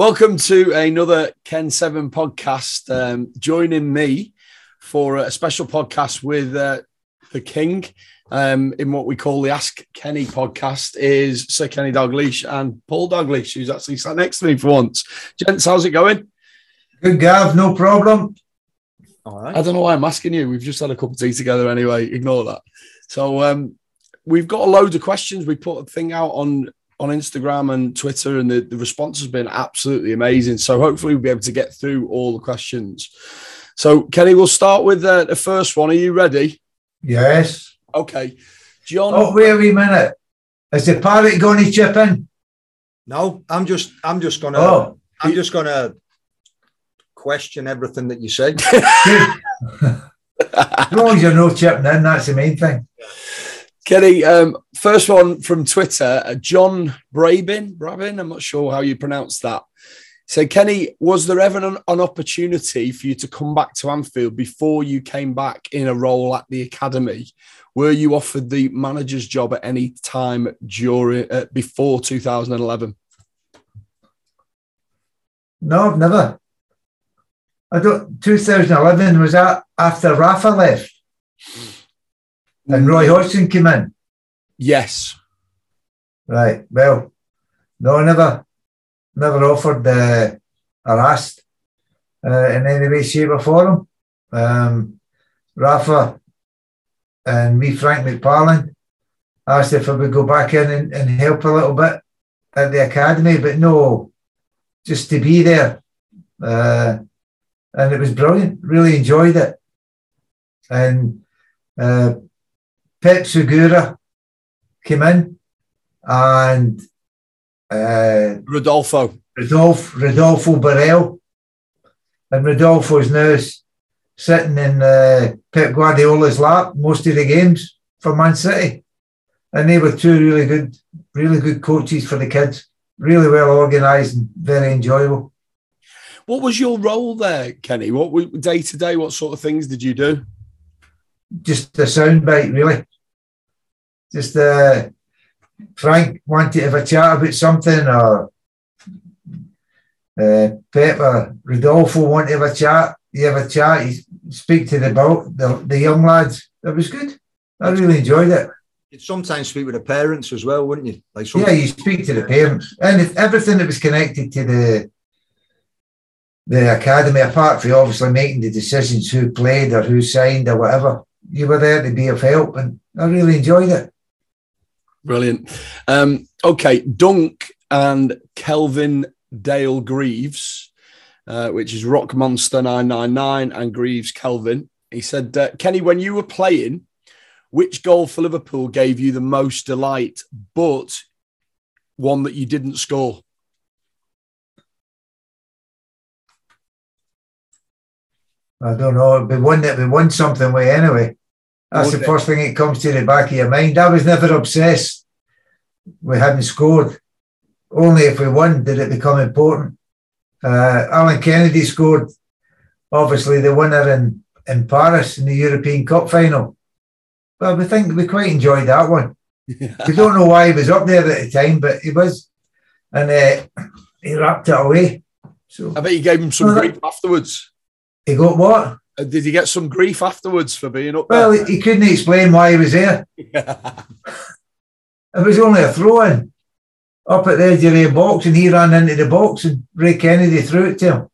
Welcome to another Ken Seven podcast. Um, joining me for a special podcast with uh, the King um, in what we call the Ask Kenny podcast is Sir Kenny Dalglish and Paul Dalglish, who's actually sat next to me for once. Gents, how's it going? Good, Gav, no problem. All right. I don't know why I'm asking you. We've just had a cup of tea together anyway. Ignore that. So um, we've got a load of questions. We put a thing out on on Instagram and Twitter, and the, the response has been absolutely amazing. So hopefully we'll be able to get through all the questions. So Kenny, we'll start with uh, the first one. Are you ready? Yes. Okay. John. Oh, wait a minute. Is the parrot going to chip in? No, I'm just, I'm just gonna, oh. I'm just gonna question everything that you said. as long as you're no chipping in, that's the main thing. Kenny, um, first one from Twitter, uh, John Brabin, Brabin, I'm not sure how you pronounce that. So, Kenny, was there ever an, an, opportunity for you to come back to Anfield before you came back in a role at the academy? Were you offered the manager's job at any time during uh, before 2011? No, I've never. I don't. 2011 was that after Rafa left. And Roy Hodgson came in? Yes. Right. Well, no, never, never offered uh, or asked uh, in any way, shape, or form. Um, Rafa and me, Frank McParland, asked if I would go back in and, and help a little bit at the academy, but no, just to be there. Uh, and it was brilliant. Really enjoyed it. And uh, Pep Segura came in and uh, Rodolfo. Rodolfo, Rodolfo Borrell. And Rodolfo is now sitting in uh, Pep Guardiola's lap most of the games for Man City. And they were two really good, really good coaches for the kids. Really well organised and very enjoyable. What was your role there, Kenny? What day to day? What sort of things did you do? Just a soundbite, really just uh, Frank wanted to have a chat about something, or uh, Pepper Rodolfo want to have a chat. You have a chat. You speak to the the, the young lads. It was good. I really enjoyed it. You'd sometimes speak with the parents as well, wouldn't you? Like yeah, you speak to the parents and if everything that was connected to the the academy, apart from obviously making the decisions who played or who signed or whatever, you were there to be of help, and I really enjoyed it. Brilliant. Um, okay, Dunk and Kelvin Dale Greaves, uh, which is Rock Monster 999 and Greaves Kelvin. He said, uh, Kenny, when you were playing, which goal for Liverpool gave you the most delight, but one that you didn't score? I don't know. We won it. We won something way anyway. That's the first thing that comes to the back of your mind. I was never obsessed. We hadn't scored. Only if we won did it become important. Uh, Alan Kennedy scored, obviously, the winner in, in Paris in the European Cup final. Well, we think we quite enjoyed that one. we don't know why he was up there at the time, but he was. And uh, he wrapped it away. So I bet you gave him some grief afterwards. He got what? Uh, did he get some grief afterwards for being up well, there? Well, he couldn't explain why he was there. it was only a throw in up at the edge of the box, and he ran into the box, and Ray Kennedy threw it to him.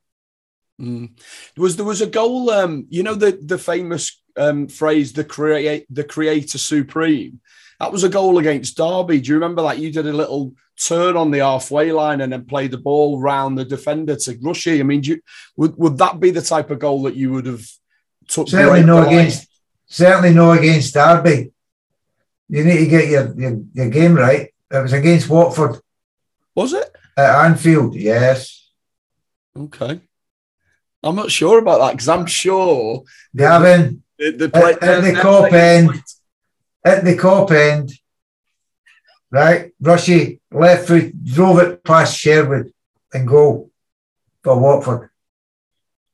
Mm. Was there was a goal? Um, you know the the famous um, phrase, "the create the creator supreme." That was a goal against Derby. Do you remember that? You did a little turn on the halfway line and then play the ball round the defender to Rushy. I mean, you, would would that be the type of goal that you would have took? Certainly no against. Certainly no against Derby. You need to get your, your, your game right. It was against Watford. Was it at Anfield? Yes. Okay. I'm not sure about that because I'm sure Gavin the, the play, at, at the Kop end, at the Kop end, right? Rushy left foot drove it past Sherwood and goal for Watford.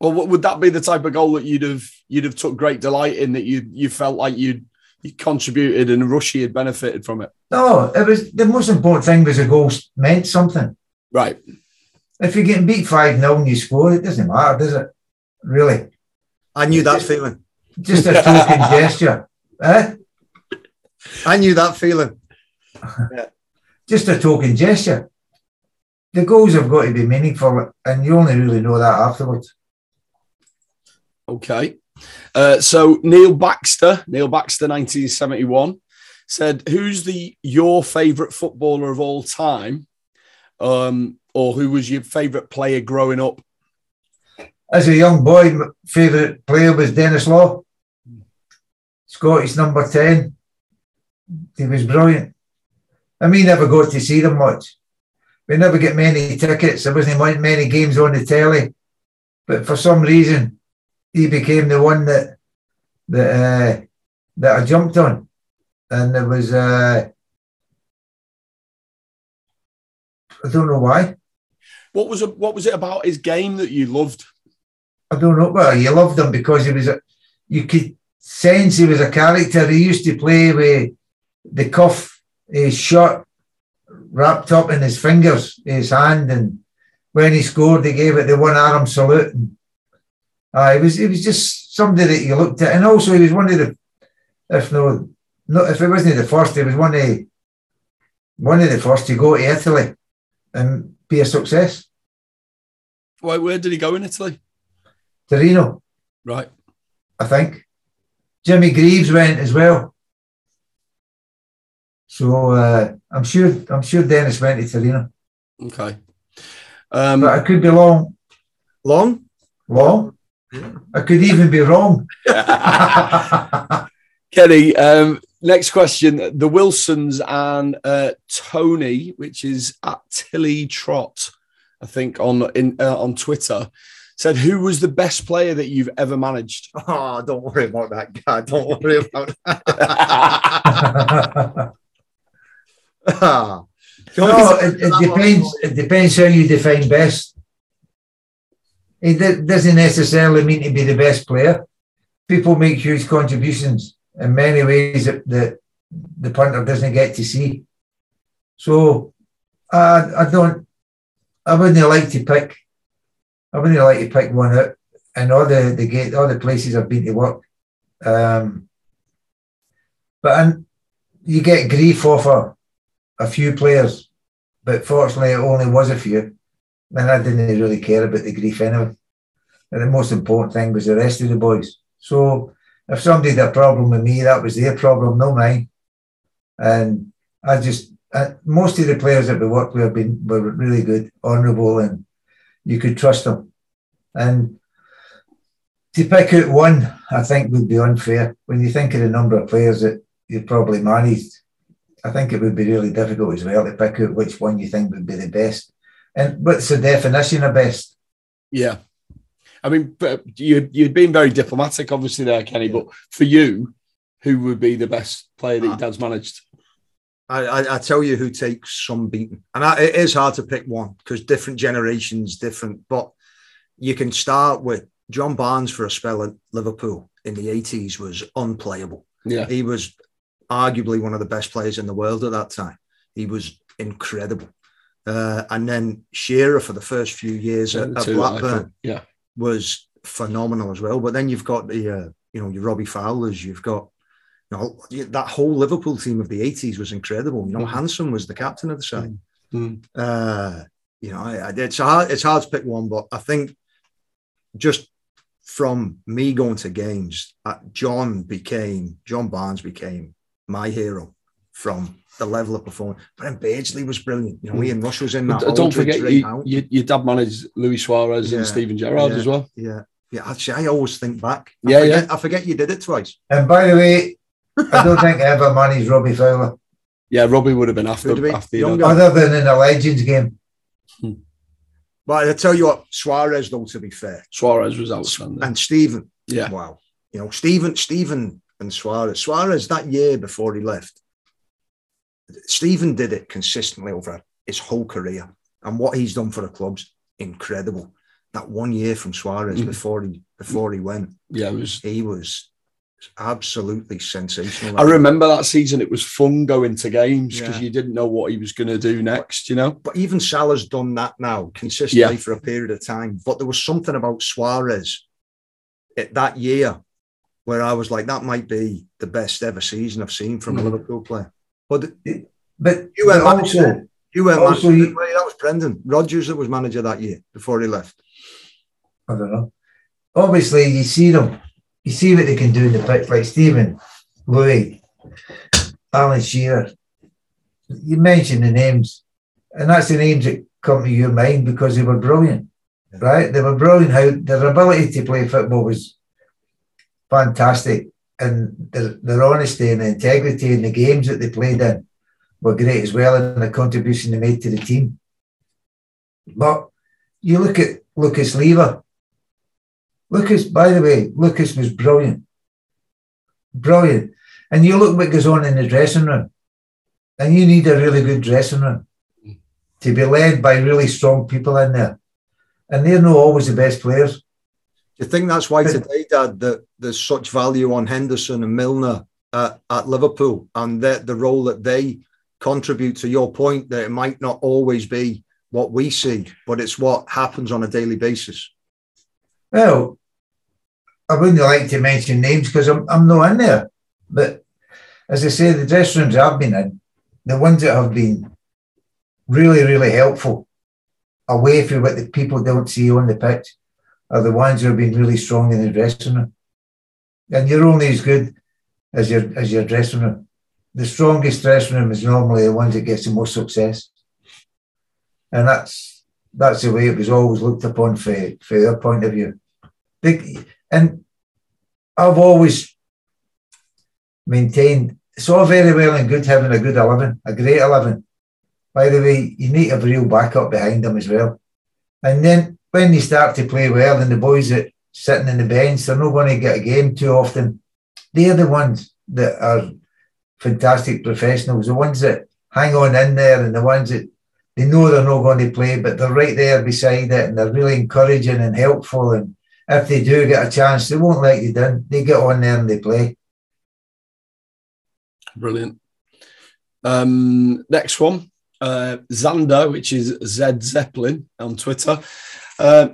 Well, would that be the type of goal that you'd have you'd have took great delight in that you you felt like you'd you contributed and Rushy had benefited from it? No, it was the most important thing was the goal meant something. Right. If you're getting beat 5 0 and you score, it doesn't matter, does it? Really? I knew that feeling. Just a token gesture. Eh? I knew that feeling. Just a token gesture. The goals have got to be meaningful, and you only really know that afterwards. Okay. Uh, so Neil Baxter, Neil Baxter, 1971, said, "Who's the your favourite footballer of all time, um, or who was your favourite player growing up?" As a young boy, my favourite player was Denis Law, Scottish number ten. He was brilliant. I mean, never got to see them much. We never get many tickets. There wasn't many games on the telly, but for some reason, he became the one that that uh, that I jumped on, and it was uh, I don't know why. What was it, what was it about his game that you loved? I don't know. Well, you loved him because he was a. You could sense he was a character. He used to play with the cuff, his shirt wrapped up in his fingers, his hand, and when he scored, he gave it the one arm salute. And, uh, it was it was just somebody that you looked at, and also he was one of the, if no, no, if it wasn't the first, he was one of one of the first to go to Italy and be a success. Why, where did he go in Italy? Torino, Right. I think. Jimmy Greaves went as well. So uh, I'm sure I'm sure Denis went to Torino, Okay. Um, but I could be wrong. Long? Wrong. I could even be wrong. Kenny, um, next question. The Wilsons and uh, Tony, which is at Tilly Trot, I think on in uh, on Twitter, said who was the best player that you've ever managed? Oh, don't worry about that guy. Don't worry about that. no, it, it depends. It depends how you define best. It doesn't necessarily mean to be the best player. People make huge contributions in many ways that the, the punter doesn't get to see. So I, I don't. I wouldn't like to pick. I wouldn't like to pick one out. And all the the gate, all the places I've been to work. Um, but and you get grief off a few players, but fortunately it only was a few. And I didn't really care about the grief anyway. And the most important thing was the rest of the boys. So if somebody had a problem with me, that was their problem, no mine. And I just uh, most of the players that we worked with have been were really good, honourable, and you could trust them. And to pick out one, I think would be unfair. When you think of the number of players that you probably managed, I think it would be really difficult as well to pick out which one you think would be the best. And what's the definition of best? Yeah. I mean, you you'd been very diplomatic, obviously, there, Kenny. But for you, who would be the best player that your ah. dad's managed? I, I, I tell you who takes some beating, and I, it is hard to pick one because different generations, different. But you can start with John Barnes for a spell at Liverpool in the eighties was unplayable. Yeah. He was arguably one of the best players in the world at that time. He was incredible. Uh, and then Shearer for the first few years at, at Two that I Blackburn Yeah. was phenomenal as well. But then you've got the uh, you know your Robbie Fowlers, you've got you know that whole Liverpool team of the eighties was incredible. You know, Mhm. Hansen was the captain of the side. Mm. Uh, you know, I, I, it's hard it's hard to pick one, but I think just from me going to games, uh, John became John Barnes became my hero from the level of performance. But then Beardsley was brilliant. You know, Mm. Ian Rush was in that. But don't forget, you, you, your dad managed Luis Suarez Yeah. and Steven Gerrard Yeah. as well. Yeah. Yeah, actually, I always think back. I Yeah, forget, I forget you did it twice. And by the way, I don't think I ever managed Robbie Fowler, Yeah, Robbie would have been after, Would have been after you younger. done. other than in a Legends game. But I tell you what, Suarez, though, to be fair, Suarez was outstanding. and Steven, Yeah. wow, you know, Steven, Steven, and Suarez. Suarez that year before he left, Steven did it consistently over his whole career, and what he's done for the clubs, incredible. That one year from Suarez Mhm. before he before he went, Yeah, it was he was absolutely sensational. I remember that season. It was fun going to games because Yeah. you didn't know what he was going to do next. You know. But even Salah's done that now consistently Yeah. for a period of time. But there was something about Suarez at that year where I was like, that might be the best ever season I've seen from a Mhm. Liverpool player. But But You went but manager. also, you went Also, manager. you- that was Brendan Rodgers that was manager that year before he left. I don't know. Obviously, you see them, you see what they can do in the pitch, like Steven, Luis, Alan Shearer. You mentioned the names, and that's the names that come to your mind because they were brilliant, Yeah. right? They were brilliant. How their ability to play football was fantastic, and their, their honesty and integrity in the games that they played in were great as well, and the contribution they made to the team. But you look at Lucas Leiva. Lucas, by the way, Lucas was brilliant. Brilliant. And you look what goes on in the dressing room. And you need a really good dressing room to be led by really strong people in there. And they're not always the best players. You think that's why today, Dad, that there's such value on Henderson and Milner at, at Liverpool and that the role that they contribute to your point that it might not always be what we see, but it's what happens on a daily basis. Well, I wouldn't like to mention names because I'm, I'm not in there. But as I say, the dressing rooms I've been in, the ones that have been really, really helpful away from what the people don't see on the pitch are the ones who have been really strong in the dressing room. And you're only as good as your as your dressing room. The strongest dressing room is normally the ones that gets the most success. And that's that's the way it was always looked upon for, for their point of view. Big, and I've always maintained it's all very well and good having a good 11, a great 11. By the way, you need a real backup behind them as well. And then when they start to play well, and the boys that sitting in the bench, they're not going to get a game too often. They're the ones that are fantastic professionals, the ones that hang on in there, and the ones that they know they're not going to play, but they're right there beside it, and they're really encouraging and helpful. And if they do get a chance, they won't let you down. They get on there and they play. Brilliant. Um, next one, uh, Xander, which is Zed Zeppelin on Twitter. Uh,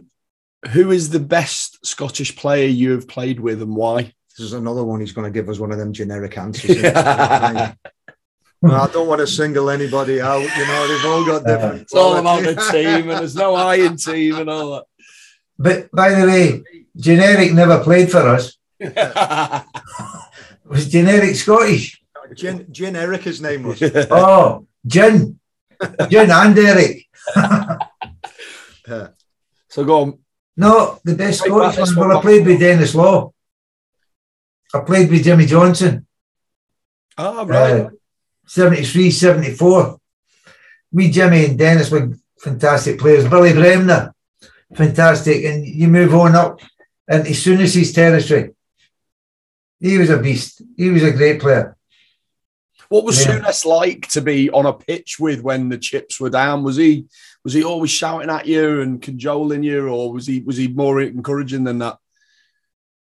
who is the best Scottish player you have played with and why? This is another one he's going to give us one of them generic answers. I don't want to single anybody out. You know, they've all got different. It's all about the team, and there's no I in team and all that. But by the way, generic never played for us. that. Was generic Scottish? Gen- generic, his name was. Oh, Jin, Jin and Eric. Yeah. So go on. No, the best Right, Scottish that's one. Well, I played with Denis Law. I played with Jimmy Johnstone. Oh, right. Uh, 73, 74. Me, Jimmy, and Denis were fantastic players. Billy Bremner, fantastic. And you move on up into Souness's territory. He was a beast. He was a great player. What was Yeah. Souness like to be on a pitch with when the chips were down? Was he was he always shouting at you and cajoling you, or was he was he more encouraging than that?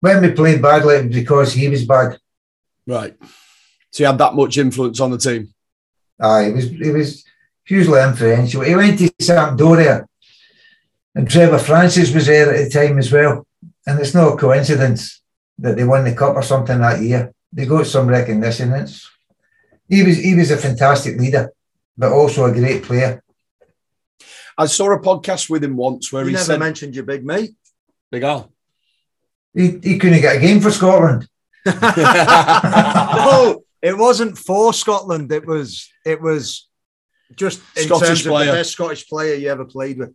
When we played badly, it was because he was bad. Right. So he had that much influence on the team. Aye, he was he was hugely influential. He went to Sampdoria, and Trevor Francis was there at the time as well. And it's no coincidence that they won the cup or something that year. They got some recognition. It's, he was he was a fantastic leader, but also a great player. I saw a podcast with him once where You he never said, mentioned your big mate. "Big Al." He, he couldn't get a game for Scotland. oh, it wasn't for Scotland. It was it was just in Scottish terms player. of the best Scottish player you ever played with.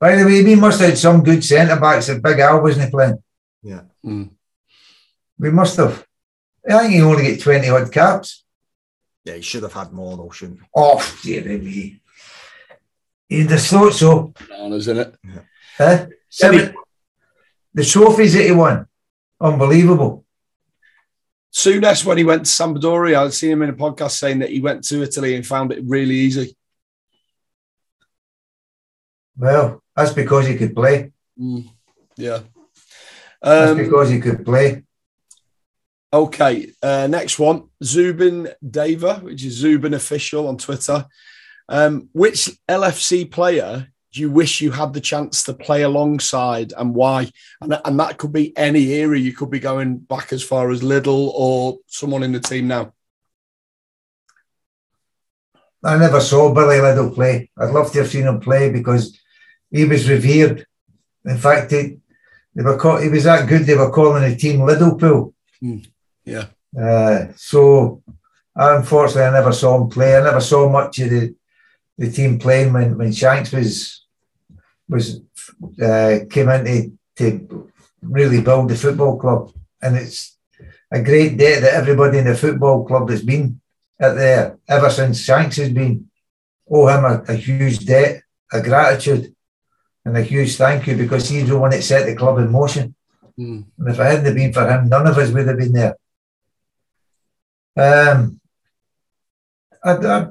By the way, we must have had some good centre backs if Big Al wasn't he playing. Yeah. Mm. We must have. I think he only get 20 odd caps. Yeah, he should have had more though, shouldn't he? Oh, dear me. He'd have thought so. Bananas, isn't it? Huh? Seven, the trophies that he won, unbelievable. Souness, when he went to Sampdoria, I'd seen him in a podcast saying that he went to Italy and found it really easy. Well, that's because he could play. Mm. Yeah. That's Um, because he could play. Okay, uh, next one, Zubin Deva, which is Zubin official on Twitter. Um, which LFC player do you wish you had the chance to play alongside, and why? And, and that could be any era. You could be going back as far as Liddell or someone in the team now. I never saw Billy Liddell play. I'd love to have seen him play because he was revered. In fact, he, they were call, he was that good. They were calling the team Liddellpool. Yeah, Uh, so, unfortunately, I never saw him play. I never saw much of the, the team playing when, when Shanks was was uh, came in to, to really build the football club. And it's a great debt that everybody in the football club has been at there ever since Shanks has been. Owe him a, a huge debt, a gratitude, and a huge thank you because he's the one that set the club in motion. Mm. And if it hadn't been for him, none of us would have been there. Um, I, I,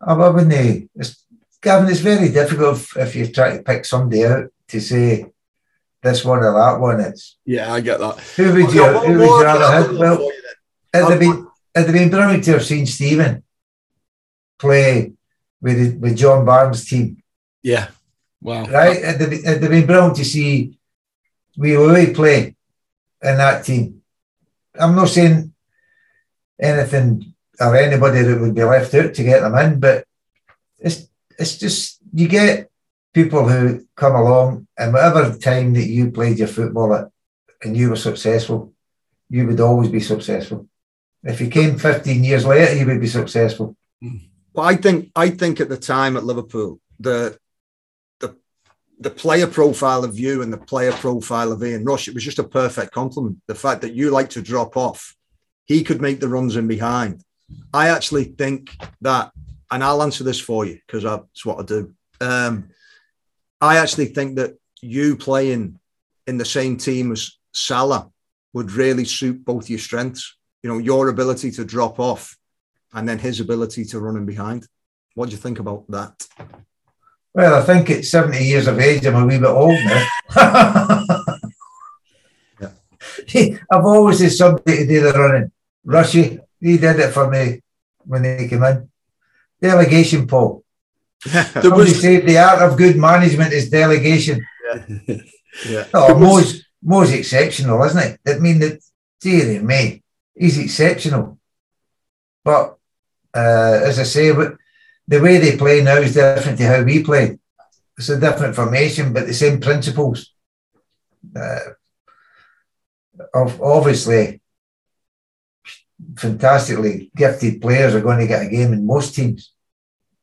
I wouldn't. It's, Gavin, it's very difficult if, if you try to pick somebody out to say this one or that one. It's yeah, I get that. who would you who would you rather have? Well, it'd have been it'd have been brilliant to have seen Steven play with with John Barnes' team. Yeah, wow, right? It'd it'd have been brilliant to see we Luis play in that team. I'm not saying anything or anybody that would be left out to get them in, but it's it's just you get people who come along and whatever time that you played your football at and you were successful, you would always be successful. If you came 15 years later, you would be successful. Well, I think I think at the time at Liverpool, the the player profile of you and the player profile of Ian Rush, it was just a perfect compliment. The fact that you like to drop off, he could make the runs in behind. I actually think that, and I'll answer this for you because that's what I do. Um, I actually think that you playing in the same team as Salah would really suit both your strengths. You know, your ability to drop off and then his ability to run in behind. What do you think about that? Well, I think at 70 years of age, I'm a wee bit old now. Yeah. I've always had somebody to do the running. Rushy, he did it for me when he came in. Delegation, Paul. there Somebody was said the art of good management is delegation. yeah. yeah. Oh, Mo's, Mo's exceptional, isn't it? I mean, that, dearie me, he's exceptional. But uh, as I say, but the way they play now is different to how we played. It's a different formation, but the same principles. Uh, of obviously, fantastically gifted players are going to get a game in most teams.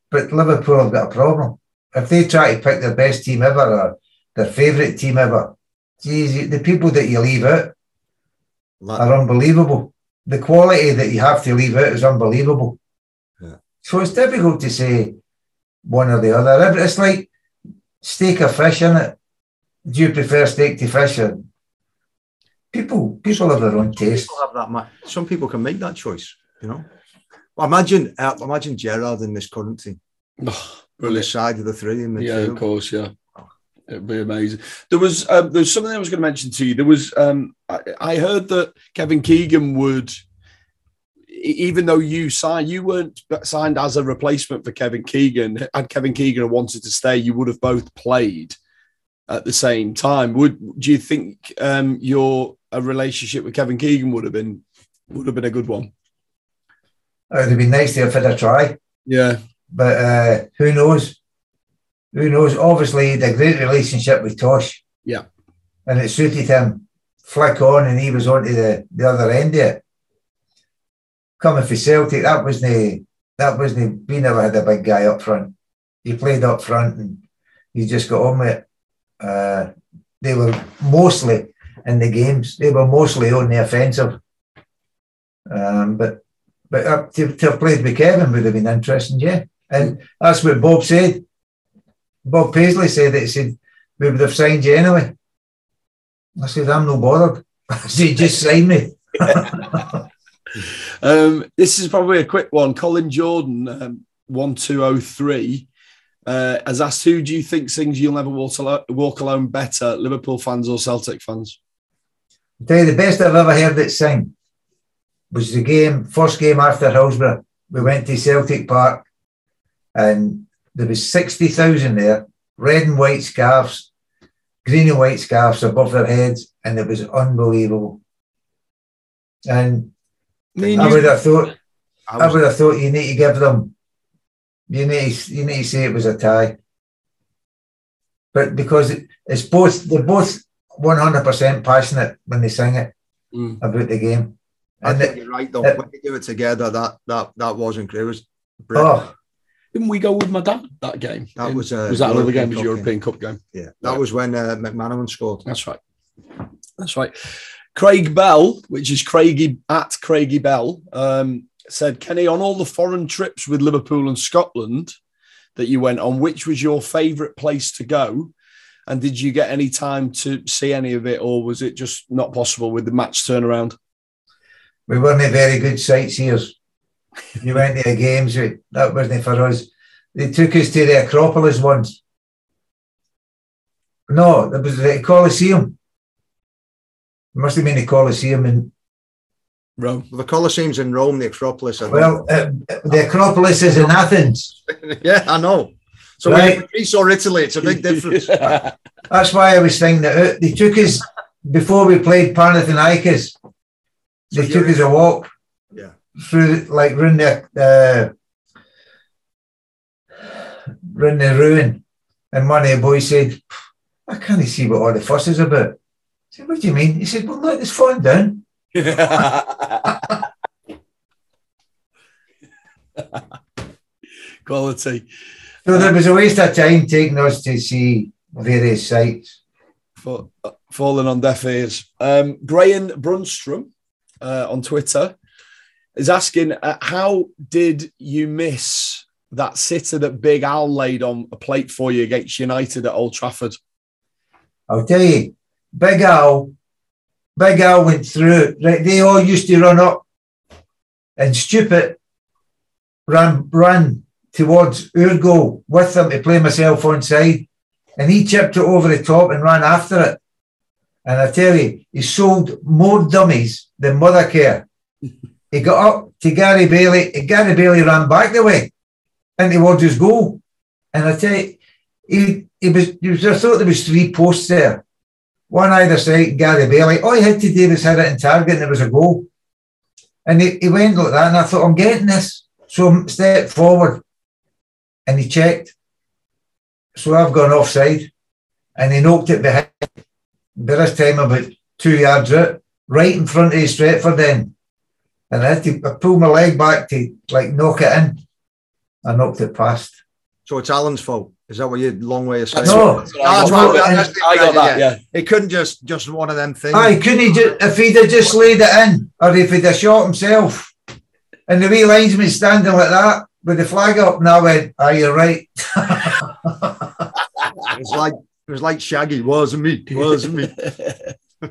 But Liverpool have got a problem. If they try to pick their best team ever or their favourite team ever, geez, the people that you leave out are unbelievable. The quality that you have to leave out is unbelievable. Yeah. So it's difficult to say one or the other. It's like steak or fish, is it? Do you prefer steak to fish? Or people, people have their own taste. People have that. ma- Some people can make that choice. You know. Well, imagine, uh, imagine Gerrard in this current team, oh, on the brilliant. side of the three in Yeah, of course, yeah. It'd be amazing. There was um, there was something I was going to mention to you. There was um, I, I heard that Kevin Keegan would, even though you signed, you weren't signed as a replacement for Kevin Keegan. Had Kevin Keegan wanted to stay, you would have both played at the same time. Would do you think um, your a relationship with Kevin Keegan would have been would have been a good one? It would have been nice to have had a try, Yeah, but uh, who knows? Who knows? Obviously, the great relationship with Tosh. Yeah. And it suited him. Flick on, and he was on to the, the other end of it. Coming for Celtic, that wasn't that wasn't we never had a big guy up front. He played up front and he just got on with it. Uh, they were mostly in the games, they were mostly on the offensive. Um, but but uh, to, to have played with Kevin would have been interesting, yeah. And that's what Bob said. Bob Paisley said that he said, we would have signed you anyway. I said, I'm no bothered. I said, just sign me. Um, this is probably a quick one. Colin Jordan, um, 1203. uh, has asked, "Who do you think sings "You'll Never Walk Alone, walk alone better, Liverpool fans or Celtic fans?" I'll tell you the best I've ever heard it sing was the game, first game after Hillsborough. We went to Celtic Park, and there was sixty thousand there, red and white scarves, green and white scarves above their heads, and it was unbelievable. And Me and I would have thought, I I would have thought you need to give them, you need to, you need to say it was a tie. But because it, it's both, they're both 100% passionate when they sing it Mm. about the game. I And think it, you're right though. it- when they do it together, that that that wasn't great. It was brilliant. oh, Didn't we go with my dad that game? That In- was, uh, was that another game? Was European Cup game? yeah, that was when uh, McManaman scored. That's right. That's right. Craig Bell, which is Craigie at Craigie Bell, um, said, Kenny, on all the foreign trips with Liverpool and Scotland that you went on, which was your favourite place to go? And did you get any time to see any of it, or was it just not possible with the match turnaround? we weren't very good sightseers. You went to the games, we- that wasn't for us. They took us to the Acropolis once. No, it was the Colosseum. It must have been the Colosseum in Rome. The Colosseum's in Rome, the Acropolis. I. Well, uh, the Acropolis is in Athens. yeah, I know. So Right. when Greece or Italy, it's a big difference. That's why I was thinking that uh, they took us before we played Panathinaikos. They So took us a walk Yeah. through, like, round the, uh, round the ruin. And one of the boys said, I can't see what all the fuss is about. I said, What do you mean? He said, Well, look, it's falling down. Quality. So there was a waste of time taking us to see various sites. Fa- falling on deaf ears. Um, Graham Brunstrom uh, on Twitter is asking, uh, how did you miss that sitter that Big Al laid on a plate for you against United at Old Trafford? I'll tell you, Big Al, Big Al went through. Right, they all used to run up, and stupid ran ran towards our goal with them to play myself on side, and he chipped it over the top and ran after it. And I tell you, he sold more dummies than Mothercare. he got up to Gary Bailey, and Gary Bailey ran back the way and towards his goal. And I tell you, he, he was, he was, I thought there was three posts there, one either side, Gary Bailey. All he had to do was hit it in target and there was a goal. And he, he went like that, and I thought, I'm getting this. So I stepped forward and he checked. So I've gone offside and he knocked it behind. By this time, about two yards out, right in front of his Stretford End. And I had to I pulled my leg back to like knock it in. I knocked it past. So it's Alan's fault. Is that what you long way of saying? No. That's what I That's got. what- that's the I got that, idea. yeah. It couldn't just just one of them things. Aye, couldn't he just, if he'd have just laid it in, or if he'd have shot himself, and the wee linesman standing like that with the flag up, and I went, Aye, you're right. It was like it was like Shaggy. Wasn't me. Wasn't me.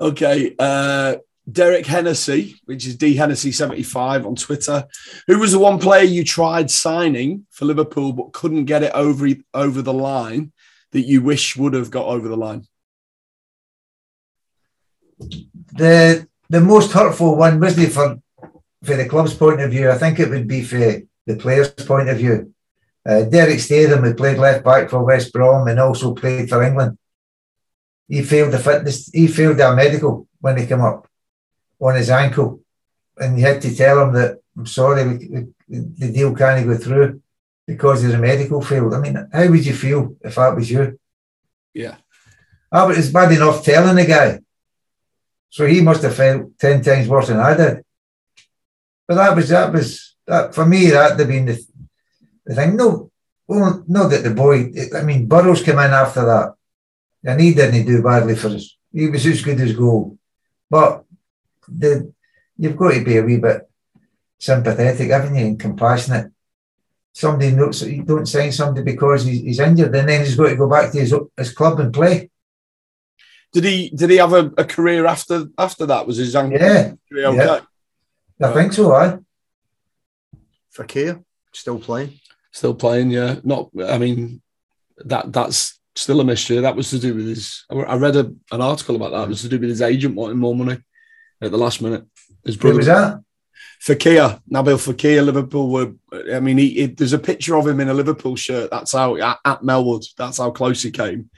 okay. Uh, Derek Hennessy, which is D Hennessy 75 on Twitter. Who was the one player you tried signing for Liverpool but couldn't get it over, over the line that you wish would have got over the line? the the most hurtful one wasn't it for for the club's point of view. I think it would be for the players' point of view. Uh, Derek Statham, who played left back for West Brom and also played for England, he failed the fitness. He failed a medical when he came up on his ankle, and you had to tell him that I'm sorry, we, we, the deal can't go through because there's a medical failed. I mean, how would you feel if that was you? Yeah. Ah, but it's bad enough telling the guy. So he must have felt ten times worse than I did. But that was that was that for me. That'd have been the, the thing. No, well, not that the boy. I mean, Burrows came in after that, and he didn't do badly for us. He was as good as gold. But the you've got to be a wee bit sympathetic, haven't you, and compassionate. Somebody knows you don't sign somebody because he's, he's injured, and then he's got to go back to his his club and play. Did he did he have a, a career after after that? Was his ankle Yeah, career okay? I think so. I. Fekir still playing. Still playing, yeah. Not, I mean, that that's still a mystery. That was to do with his. I read a, an article about that. It was to do with his agent wanting more money at the last minute. His Who brother was that? Fekir, Nabil Fekir, Liverpool were. I mean, he, he- there's a picture of him in a Liverpool shirt. That's how at, at Melwood. That's how close he came.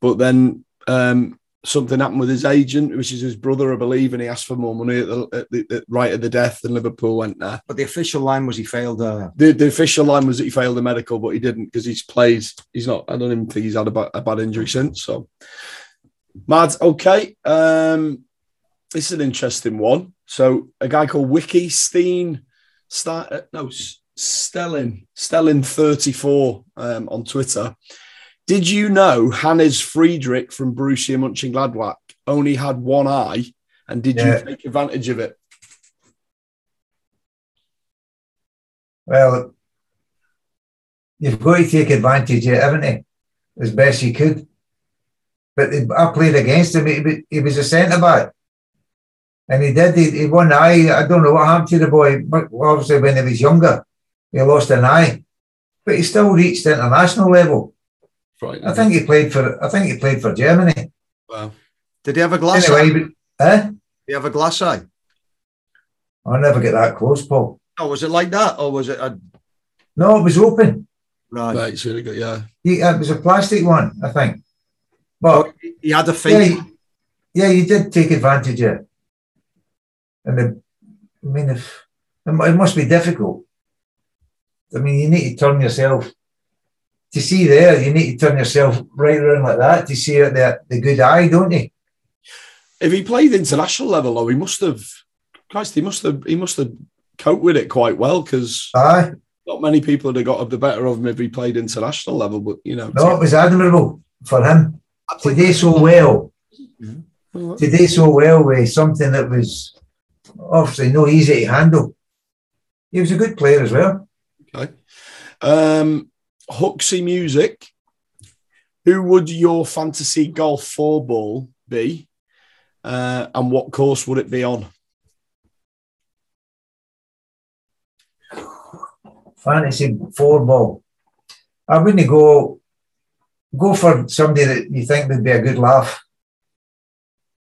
But then um, something happened with his agent, which is his brother, I believe, and he asked for more money at the, at the, at- right at the death, and Liverpool went there. But the official line was he failed. Uh, The, the official line was that he failed the medical, but he didn't because he's played. He's not. I don't even think he's had a, ba- a bad injury since. So, mad. Okay. Um, this is an interesting one. So, a guy called Wiki Steen, Sta- uh, no, Stellin, Stellin thirty four um, on Twitter. Did you know Hannes Friedrich from Borussia Mönchengladbach only had one eye, and did Yeah. you take advantage of it? Well, you've got to take advantage of it, haven't you? As best you could. But I played against him. He, he was a centre back. And he did. He, he won an eye. I don't know what happened to the boy. But obviously, when he was younger, he lost an eye. But he still reached international level. Right. I think he played for. I think he played for Germany. Wow. did he have a glass eye? Anyway, but, eh? Did he have a glass eye? I'll never get that close, Paul. Oh, was it like that, or was it a No, it was open. right? Right, it's really good. Yeah. He, it was a plastic one, I think. But Oh, he had a yeah, fake. yeah, you did take advantage of it. And the, I mean, if it must be difficult. I mean, you need to turn yourself to see there. You need to turn yourself right around like that to see it the the good eye, don't you? If he played international level, though, he must have. Christ, he must have. He must have coped with it quite well because not many people would have got the better of him if he played international level. But you know, no, it was admirable for him to do so well. Mm-hmm. To do so well with something that was obviously no easy to handle. He was a good player as well. Okay. Um, Huxley Music. Who would your fantasy golf four ball be, uh, and what course would it be on? fantasy four ball. I wouldn't go go for somebody that you think would be a good laugh.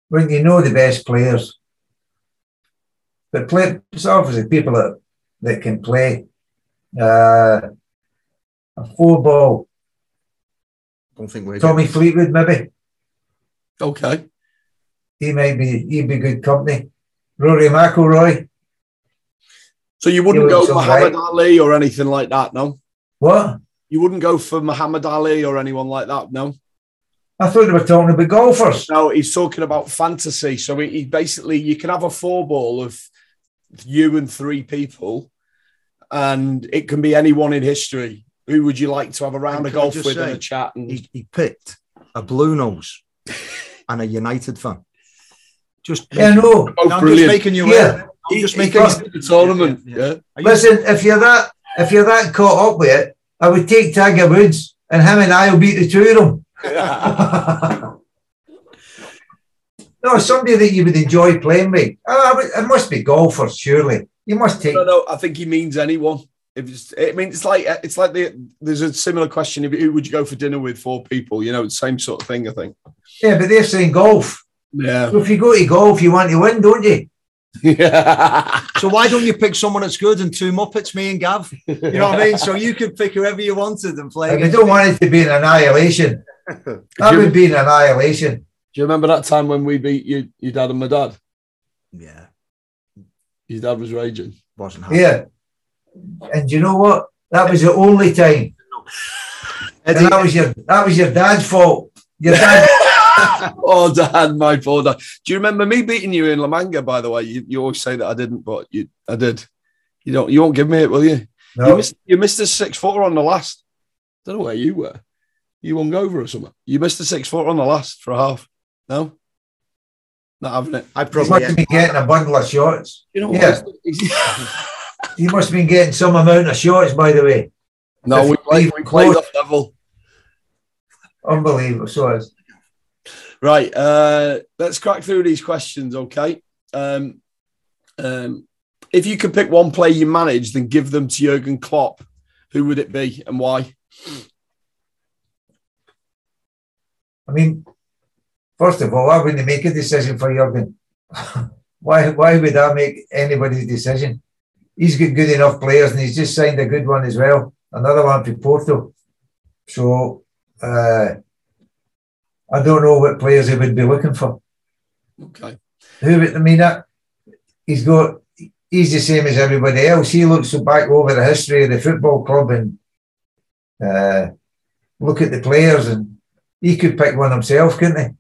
When you know the best players. But play it's obviously people that, that can play. Uh, a four ball. don't think we're Tommy Fleetwood, maybe. Okay. He might be he'd be good company. Rory McIlroy. So you wouldn't go looks all Muhammad right. Ali or anything like that, no? What? You wouldn't go for Muhammad Ali or anyone like that, no? I thought they were talking about golfers. No, he's talking about fantasy. So he, he basically you can have a four ball of you and three people, and it can be anyone in history. Who would you like to have a round of golf just with and say, a chat? And he, he picked a blue nose and a United fan. Just Yeah, no. oh, No, I'm just making you Yeah. aware. I'm He- just he making got the tournament. Yeah, Yeah, yeah. Are you- Listen, if you're that if you're that caught up with it, I would take Tiger Woods and him and I will beat the two of them. no, somebody that you would enjoy playing with. Oh, it must be golfers, surely. You must take. no, no. I think he means anyone. If it's, I mean, it's like it's like the there's a similar question. If who would you go for dinner with? Four people. You know, it's the same sort of thing. I think. Yeah, but they're saying golf. Yeah. So if you go to golf, you want to win, don't you? yeah. So why don't you pick someone that's good and two Muppets, me and Gav? You know what I mean? So you could pick whoever you wanted and play. Like, I don't want it to be an annihilation. That would be an annihilation. Do you remember that time when we beat you, your dad and my dad? Yeah, Your dad was raging. wasn't happy. Yeah. And you know what? That was the only time. And Eddie, that was your that was your dad's fault. Your dad oh, dad, my poor dad. Do you remember me beating you in La Manga? By the way, you, you always say that I didn't, but you, I did. You don't. You won't give me it, will you? You no, missed. You missed a six footer on the last. I don't know where you were. You hung over or something. You missed a six footer on the last for a half. No, not having it. I you probably must have been getting a bundle of shots. You know Yeah. what? You must have been getting some amount of shots, by the way. no, we played. We played off level. Unbelievable. So it's Right. Uh, let's crack through these questions, okay? Um, um, if you could pick one player you managed and give them to Jurgen Klopp, who would it be and why? I mean, first of all, I wouldn't make a decision for Jurgen. why, why would I make anybody's decision? He's got good enough players and he's just signed a good one as well. Another one for Porto. So uh, I don't know what players he would be looking for. Okay. Who would I mean that he's got he's the same as everybody else. He looks back over the history of the football club and uh, look at the players and he could pick one himself, couldn't he?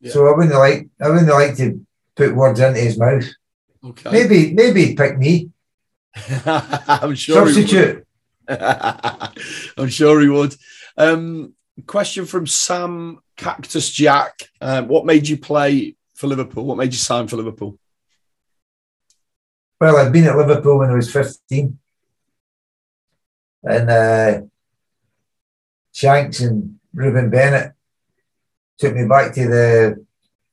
Yeah. So I wouldn't like I wouldn't like to put words into his mouth. Okay. Maybe maybe pick me. I'm sure substitute. I'm sure he would. Um, question from Sam Cactus Jack. Um, what made you play for Liverpool? What made you sign for Liverpool? Well, I'd been at Liverpool when I was 15. And uh, Shanks and Reuben Bennett took me back to the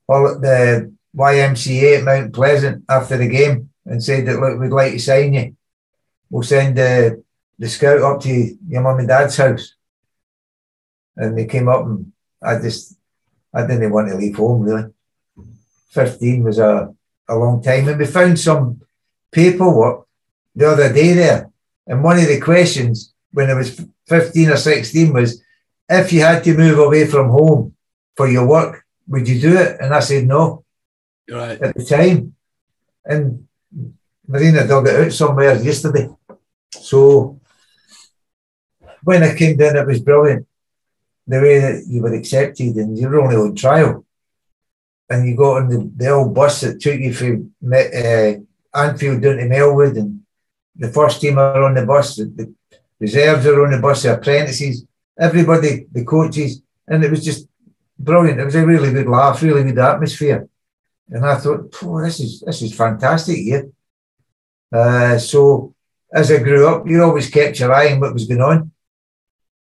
the YMCA at Mount Pleasant after the game and said that look, we'd like to sign you. We'll send the the scout up to your mum and dad's house. And they came up and I just I didn't want to leave home really. 15 was a, a long time. And we found some paperwork the other day there. And one of the questions when I was 15 or 16 was if you had to move away from home for your work, would you do it? And I said no. Right. At the time. And Marina dug it out somewhere yesterday. So when I came down, it was brilliant. The way that you were accepted and you were only on trial. And you got on the, the old bus that took you from uh, Anfield down to Melwood. And the first team are on the bus, the, the reserves are on the bus, the apprentices, everybody, the coaches. And it was just brilliant. It was a really good laugh, really good atmosphere. And I thought, oh, this is this is fantastic here. Uh, so as I grew up, you always kept your eye on what was going on.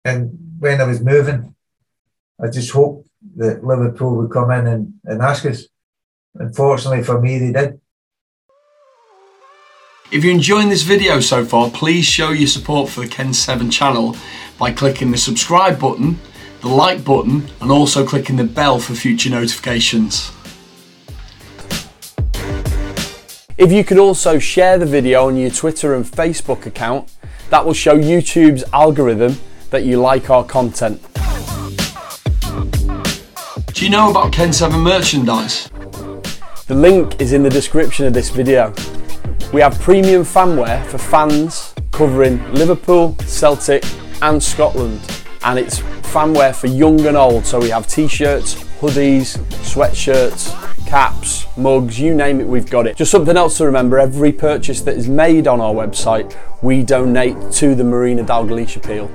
And when I was moving, I just hoped that Liverpool would come in and, and ask us. Unfortunately for me, they did. If you're enjoying this video so far, please show your support for the Kenn7 channel by clicking the subscribe button, the like button, and also clicking the bell for future notifications. If you could also share the video on your Twitter and Facebook account, that will show YouTube's algorithm that you like our content. Do you know about Kenn7 merchandise? The link is in the description of this video. We have premium fanwear for fans covering Liverpool, Celtic, and Scotland, and it's fanwear for young and old. So we have t-shirts, hoodies, sweatshirts, caps, mugs, you name it, we've got it. Just something else to remember, every purchase that is made on our website, we donate to the Marina Dalglish appeal.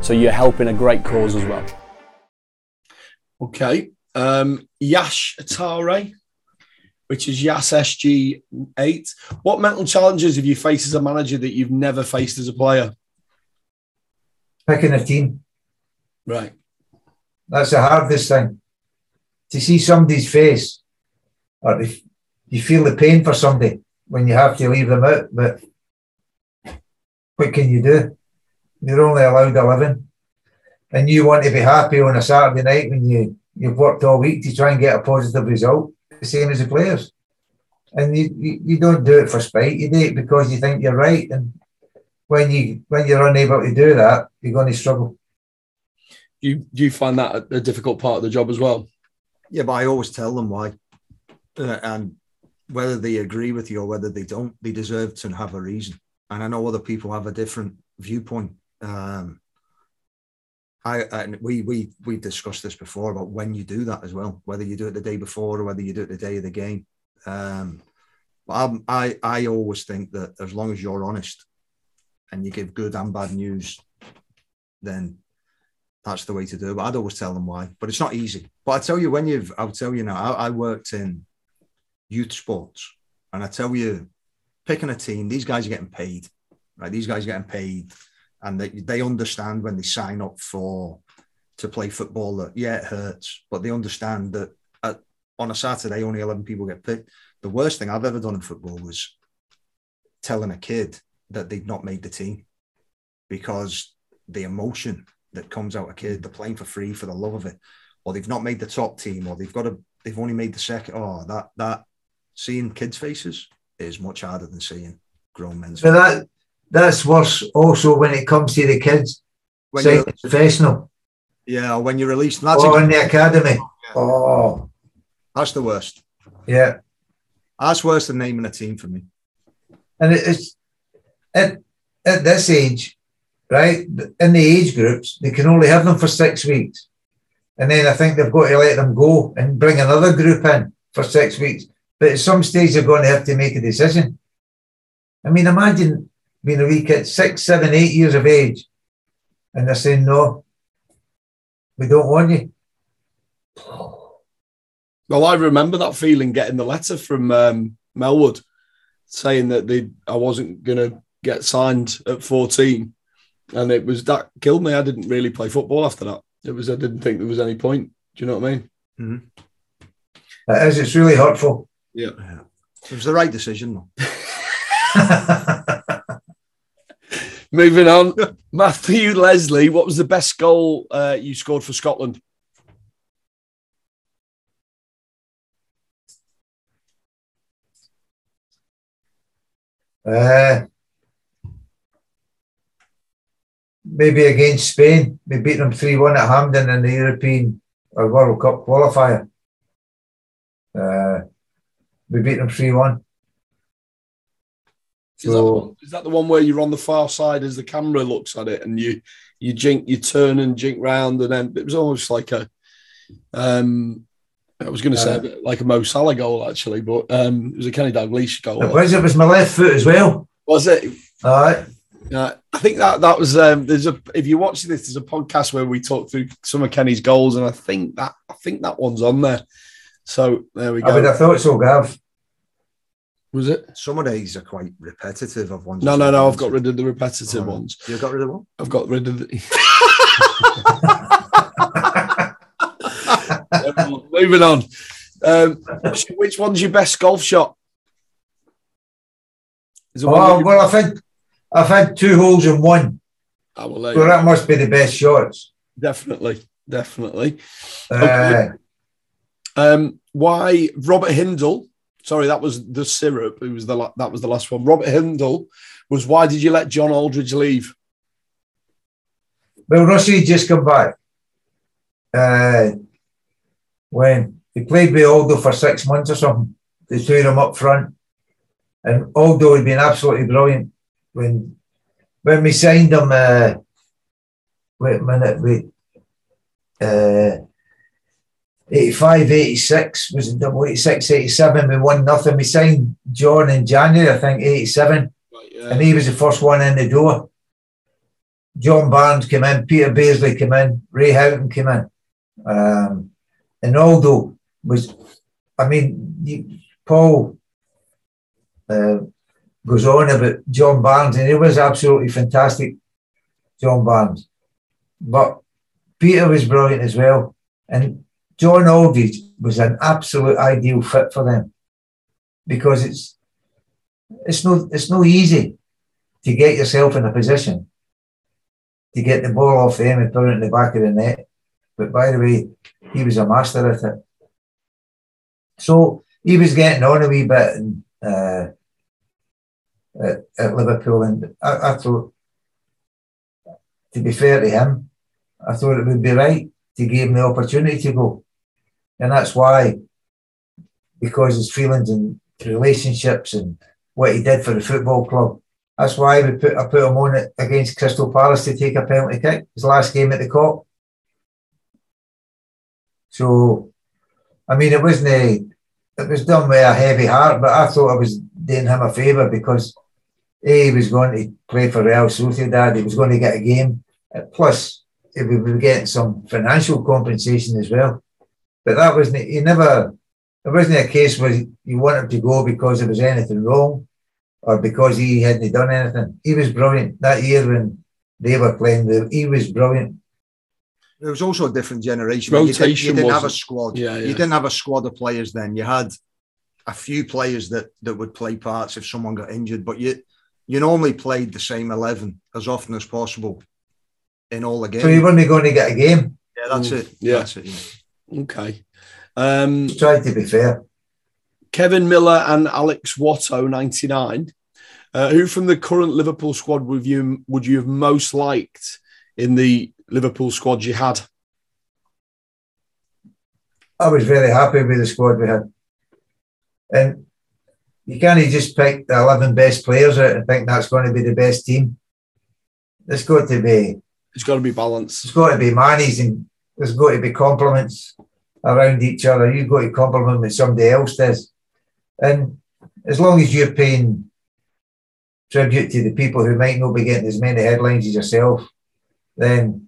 So you're helping a great cause as well. Okay. Um, Yash Atare, which is Yas SG8. What mental challenges have you faced as a manager that you've never faced as a player? Picking a team. Right. That's the hardest thing. To see somebody's face, or if you feel the pain for somebody when you have to leave them out, but what can you do? You're only allowed a living. And you want to be happy on a Saturday night when you, you've worked all week to try and get a positive result, the same as the players. And you, you, you don't do it for spite, you do it because you think you're right. And when you when you're unable to do that, you're going to struggle. You you find that a, a difficult part of the job as well? Yeah, but I always tell them why, uh, and whether they agree with you or whether they don't, they deserve to have a reason. And I know other people have a different viewpoint. Um, I and we we we discussed this before about when you do that as well, whether you do it the day before or whether you do it the day of the game. Um, but I'm, I I always think that as long as you're honest and you give good and bad news, then that's the way to do it. But I'd always tell them why. But it's not easy. But I tell you, when you've, I'll tell you now, I, I worked in youth sports, and I tell you, picking a team, these guys are getting paid, right? These guys are getting paid and they, they understand when they sign up for to play football that yeah it hurts but they understand that at, on a saturday only 11 people get picked the worst thing i've ever done in football was telling a kid that they'd not made the team because the emotion that comes out of kid, they're playing for free for the love of it, or they've not made the top team, or they've got a they've only made the second. Oh, that that seeing kids' faces is much harder than seeing grown men's. But that that's worse also when it comes to the kids. When you're, professional yeah, when you're released, that's or in the academy. Oh, that's the worst. yeah. That's worse than naming a team for me. And it's at, at this age, right? In the age groups, they can only have them for six weeks. And then I think they've got to let them go and bring another group in for six weeks. But at some stage, they're going to have to make a decision. I mean, imagine being a wee kid, six, seven, eight years of age, and they're saying, no, we don't want you. Well, I remember that feeling getting the letter from um, Melwood saying that they I wasn't going to get signed at 14. And it was that killed me. I didn't really play football after that. It was, I didn't think there was any point. Do you know what I mean? It is, it's really hurtful. Yeah. It was the right decision, though. Moving on, Matthew Leslie, what was the best goal uh, you scored for Scotland? Uh, maybe against Spain. We beat them 3 1 at Hampden in the European or World Cup qualifier. Uh, we beat them 3 1. Is, that the is that the one where you're on the far side as the camera looks at it and you you jink, you turn and jink round, and then it was almost like a, um, I was going to say a Uh, bit like a Mo Salah goal actually, but um, it was a Kenny Dalglish goal. It was, it was my left foot as well. Was it? All right. Uh, I think that that was um, there's a if you watch this, there's a podcast where we talk through some of Kenny's goals, and I think that I think that one's on there. So there we go. I would go. have thought so, Gav. Was it? Some of these are quite repetitive of ones. No, no, no. I've got rid of the repetitive Oh, ones. You got rid of one? I've got rid of the. Moving on. Um, which one's your best golf shot? Is there one Oh, well, I've had, I've had two holes in one. I will So that must be the best shots. Definitely, definitely. Uh, Um, why Robert Hindle? Sorry, that was the syrup. It was the la- that was the last one. Robert Hindle was why did you let John Aldridge leave? Well, Rushie just come back. Uh, when he played with Aldo for six months or something, they threw him up front, and Aldo had been absolutely brilliant. When when we signed him, uh, wait a minute, we uh, 85, 86 was it double 86, 87. We won nothing. We signed John in January, I think, 87 and he was the first one in the door. John Barnes came in, Peter Beardsley came in, Ray Houghton came in. Um, and Aldo was, I mean, Paul uh, goes on about John Barnes, and he was absolutely fantastic, John Barnes. But Peter was brilliant as well. And John Aldridge was an absolute ideal fit for them because it's it's no it's no easy to get yourself in a position to get the ball off them and put it in the back of the net. But by the way, he was a master at it. So he was getting on a wee bit and, uh, at, at Liverpool, and I, I thought, to be fair to him, I thought it would be right to give him the opportunity to go, and that's why, because his feelings and relationships and what he did for the football club. That's why we put I put him on it against Crystal Palace to take a penalty kick. His last game at the Kop. So, I mean, it wasn't a, it was done with a heavy heart, but I thought I was doing him a favour because he was going to play for Real Sociedad, he was going to get a game. Uh, Plus, he would be getting some financial compensation as well. But that wasn't, he never, it wasn't a case where you wanted to go because there was anything wrong or because he hadn't done anything. He was brilliant that year when they were playing. He was brilliant. it was also a different generation. You, did, Rotation you didn't have a squad. Yeah, yeah. You didn't have a squad of players then. You had a few players that that would play parts if someone got injured, but you you normally played the same eleven as often as possible in all the games. So you weren't going to get a game. Yeah, that's Mm, it. yeah. That's it. yeah. Okay. Um, Try to be fair. Kevin Miller and Alex Watto, 99. Uh, who from the current Liverpool squad would you would you have most liked in the Liverpool squad you had? I was very happy with the squad we had. And you can't just pick the 11 best players out and think that's going to be the best team. There's got to be, It's got to be balanced. It's got to be manies and there's got to be compliments around each other. You've got to compliment what somebody else does. And as long as you're paying tribute to the people who might not be getting as many headlines as yourself, then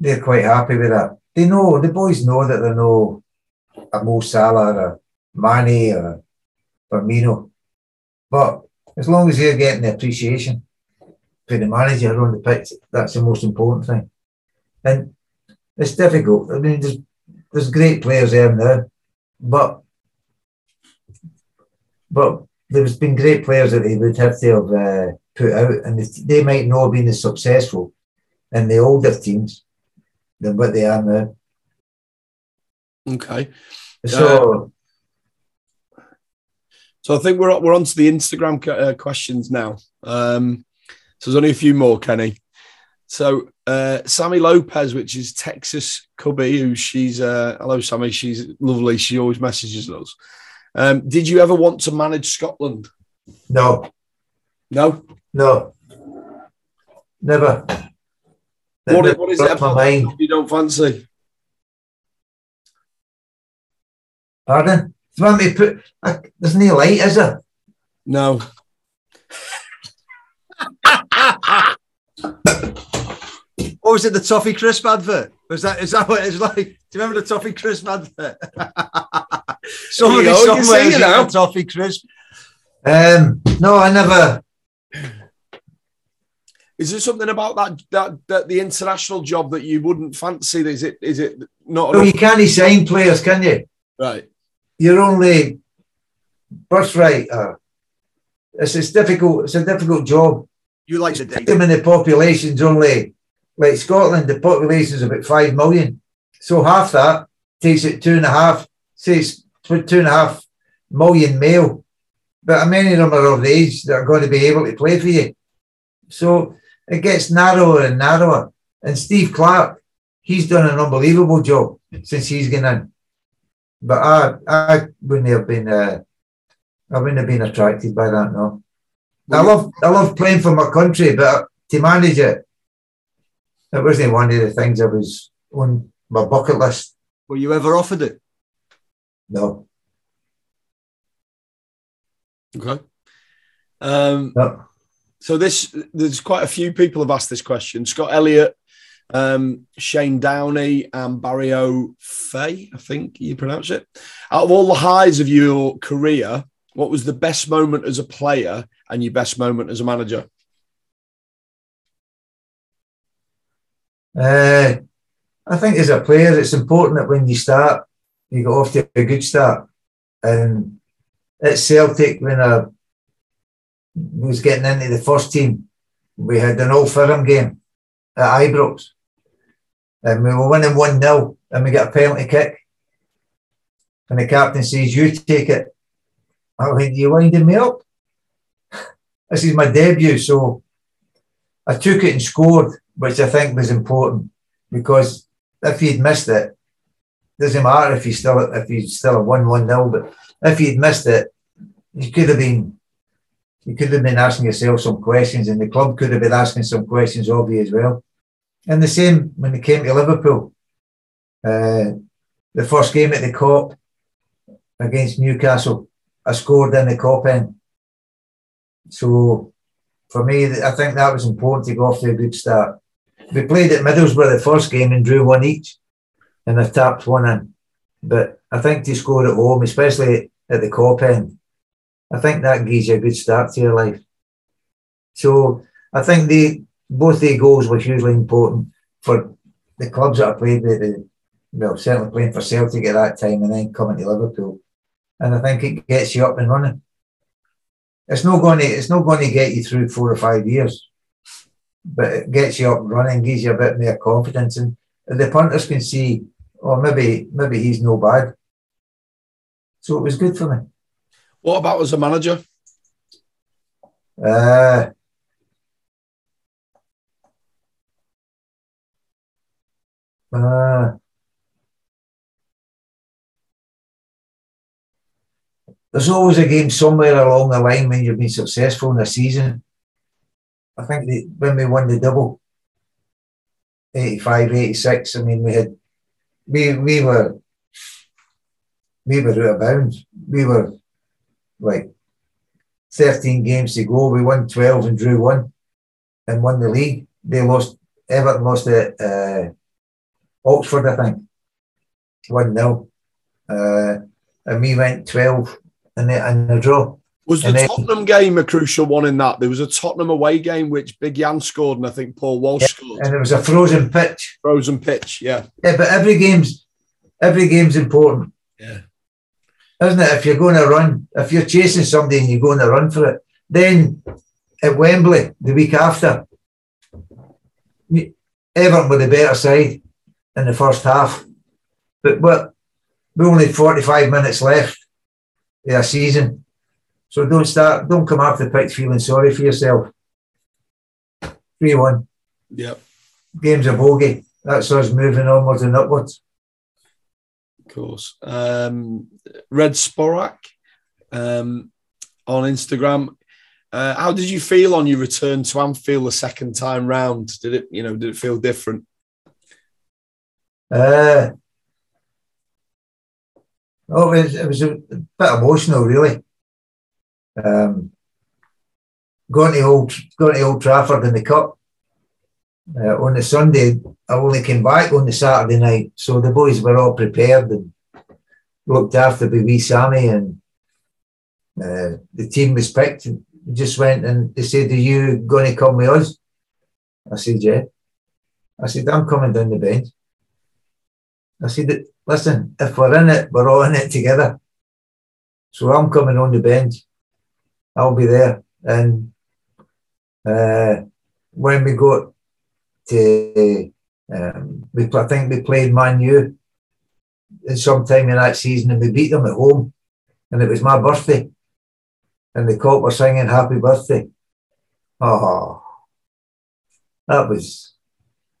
they're quite happy with that. They know, the boys know that they're no a Mo Salah or a Mane or a Firmino. But as long as they're getting the appreciation for the manager on the pitch, that's the most important thing. And it's difficult. I mean, there's, there's great players there now, but but there's been great players that they would have to have uh, put out, and they might not have been as successful in the older teams than what they are now. Okay. So So I think we're we're on to the Instagram uh, questions now. Um, so there's only a few more, Kenny. So uh, Sammy Lopez, which is Texas Cubby, who she's uh, hello Sammy, she's lovely. She always messages us. Um, did you ever want to manage Scotland? no, No. no, never. What, Never what is it about that mind? you don't fancy? Pardon? Do you want me to put? I, there's no light, is there? No. What was it? The toffee crisp advert? Was that? Is that what it's like? Do you remember the toffee crisp advert? Somebody you you can somewhere now. toffee crisp. Um, no, I never. Is there something about that, that that the international job that you wouldn't fancy? Is it is it not No, enough? you can't sign players, can you? Right. You're only birthright. Uh, it's, it's difficult. It's a difficult job. You like the I data. mean, the population's only like Scotland. The population's about five million, so half that takes it two and a half. Say it's two and a half million male, but many of them are of the age that are going to be able to play for you. So it gets narrower and narrower. And Steve Clarke, he's done an unbelievable job since he's gone in. But I, I wouldn't have been, uh, I wouldn't have been attracted by that. No, I love, I love playing for my country, but to manage it, it wasn't one of the things I was on my bucket list. Were you ever offered it? No, Okay. Um, no. so this there's quite a few people have asked this question. Scott Elliott, um, Shane Downey, and Barry O'Fay, I think you pronounce it. Out of all the highs of your career, what was the best moment as a player and your best moment as a manager? Uh, I think as a player, it's important that when you start, you get off to a good start. And at Celtic, when I was getting into the first team, we had an Old Firm game at Ibrox. And we were winning 1 0, and we got a penalty kick. And the captain says, You take it. I went, You winding me up? This is my debut, so I took it and scored, which I think was important because if he'd missed it, doesn't matter if he's still if you still won one 0 but if he'd missed it, you could have been you could have been asking yourself some questions, and the club could have been asking some questions of you as well. And the same when it came to Liverpool, uh, the first game at the Kop against Newcastle, I scored in the Kop end. So for me, I think that was important to go off to a good start. We played at Middlesbrough the first game and drew one each, and I tapped one in. But I think to score at home, especially at the Kop end, I think that gives you a good start to your life. So I think the both the goals were hugely important for the clubs that I played with. The, well, certainly playing for Celtic at that time, and then coming to Liverpool, and I think it gets you up and running. it's not going to it's not going to get you through four or five years, but it gets you up and running, gives you a bit more confidence, and the punters can see, oh, maybe maybe he's no bad. So it was good for me. What about as a manager? Uh, uh, there's always a game somewhere along the line when you've been successful in a season. I think the, when we won the double, 85, 86, I mean, we had, we, we were, we were out of bounds. We were like 13 games to go. We won 12 and drew one and won the league. They lost, Everton lost at uh, Oxford, I think, 1 0. Uh, and we went 12 and the, and the draw. Was the then- Tottenham game a crucial one in that? There was a Tottenham away game which Big Jan scored and I think Paul Walsh scored. And it was a frozen pitch. Frozen pitch, yeah. Yeah, but every game's every game's important, Yeah. isn't it? If you're going to run, if you're chasing somebody and you're going to run for it, then at Wembley the week after, Everton were the better side in the first half, but what we only 45 minutes left of a season, so don't start, don't come off the pitch feeling sorry for yourself. Three one Yep, game's a bogey. That's us moving onwards and upwards. of course. Um, Red Sporak um, on Instagram. Uh, how did you feel on your return to Anfield the second time round? Did it, you know, did it feel different? Uh, oh, it was, it was a bit emotional, really. Um, going to old going to Old Trafford in the cup uh, on the Sunday. I only came back on the Saturday night, so the boys were all prepared and looked after by wee Sammy, and uh, the team was picked. Just went and they said, "Are you going to come with us?" I said, "Yeah." I said, "I'm coming down the bench." I said, listen, if we're in it, we're all in it together. So I'm coming on the bench. I'll be there. And uh, when we got to, um, we, I think we played Man U sometime in that season and we beat them at home. And it was my birthday. And the Kop were singing happy birthday. Oh, that was,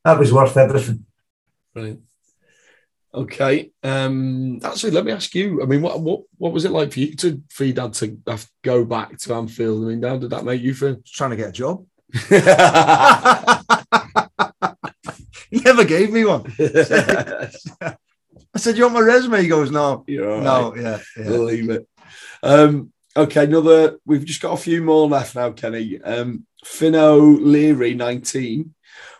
that was worth everything. Brilliant. Okay. Um, actually, let me ask you. I mean, what what what was it like for you to for your dad to have to go back to Anfield? I mean, how did that make you feel? trying to get a job. he never gave me one. I said, "You want my resume?" He goes, "No, all no, right. yeah, yeah." Leave it. Um, okay, another. We've just got a few more left now, Kenny. Um, Finno Leary, nineteen.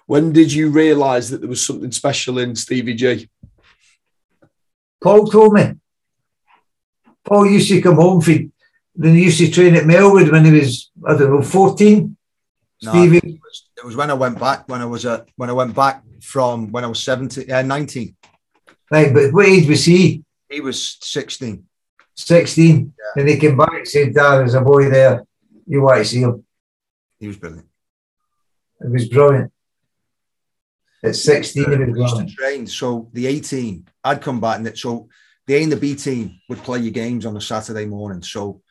When did you realise that there was something special in Stevie G? Paul told me. Paul used to come home for, then he used to train at Melwood when he was, I don't know, 14. No, Stevie, it was, it was when I went back. When I was a when I went back from when I was 17, uh, 19. right, but what age was he? He was 16. 16. And he came back and said, Dad, there's a boy there. You want to see him. He was brilliant. It was brilliant. At 16, he was we used to train. So the 18, I'd come back and it, so the A and the B team would play your games on a Saturday morning. So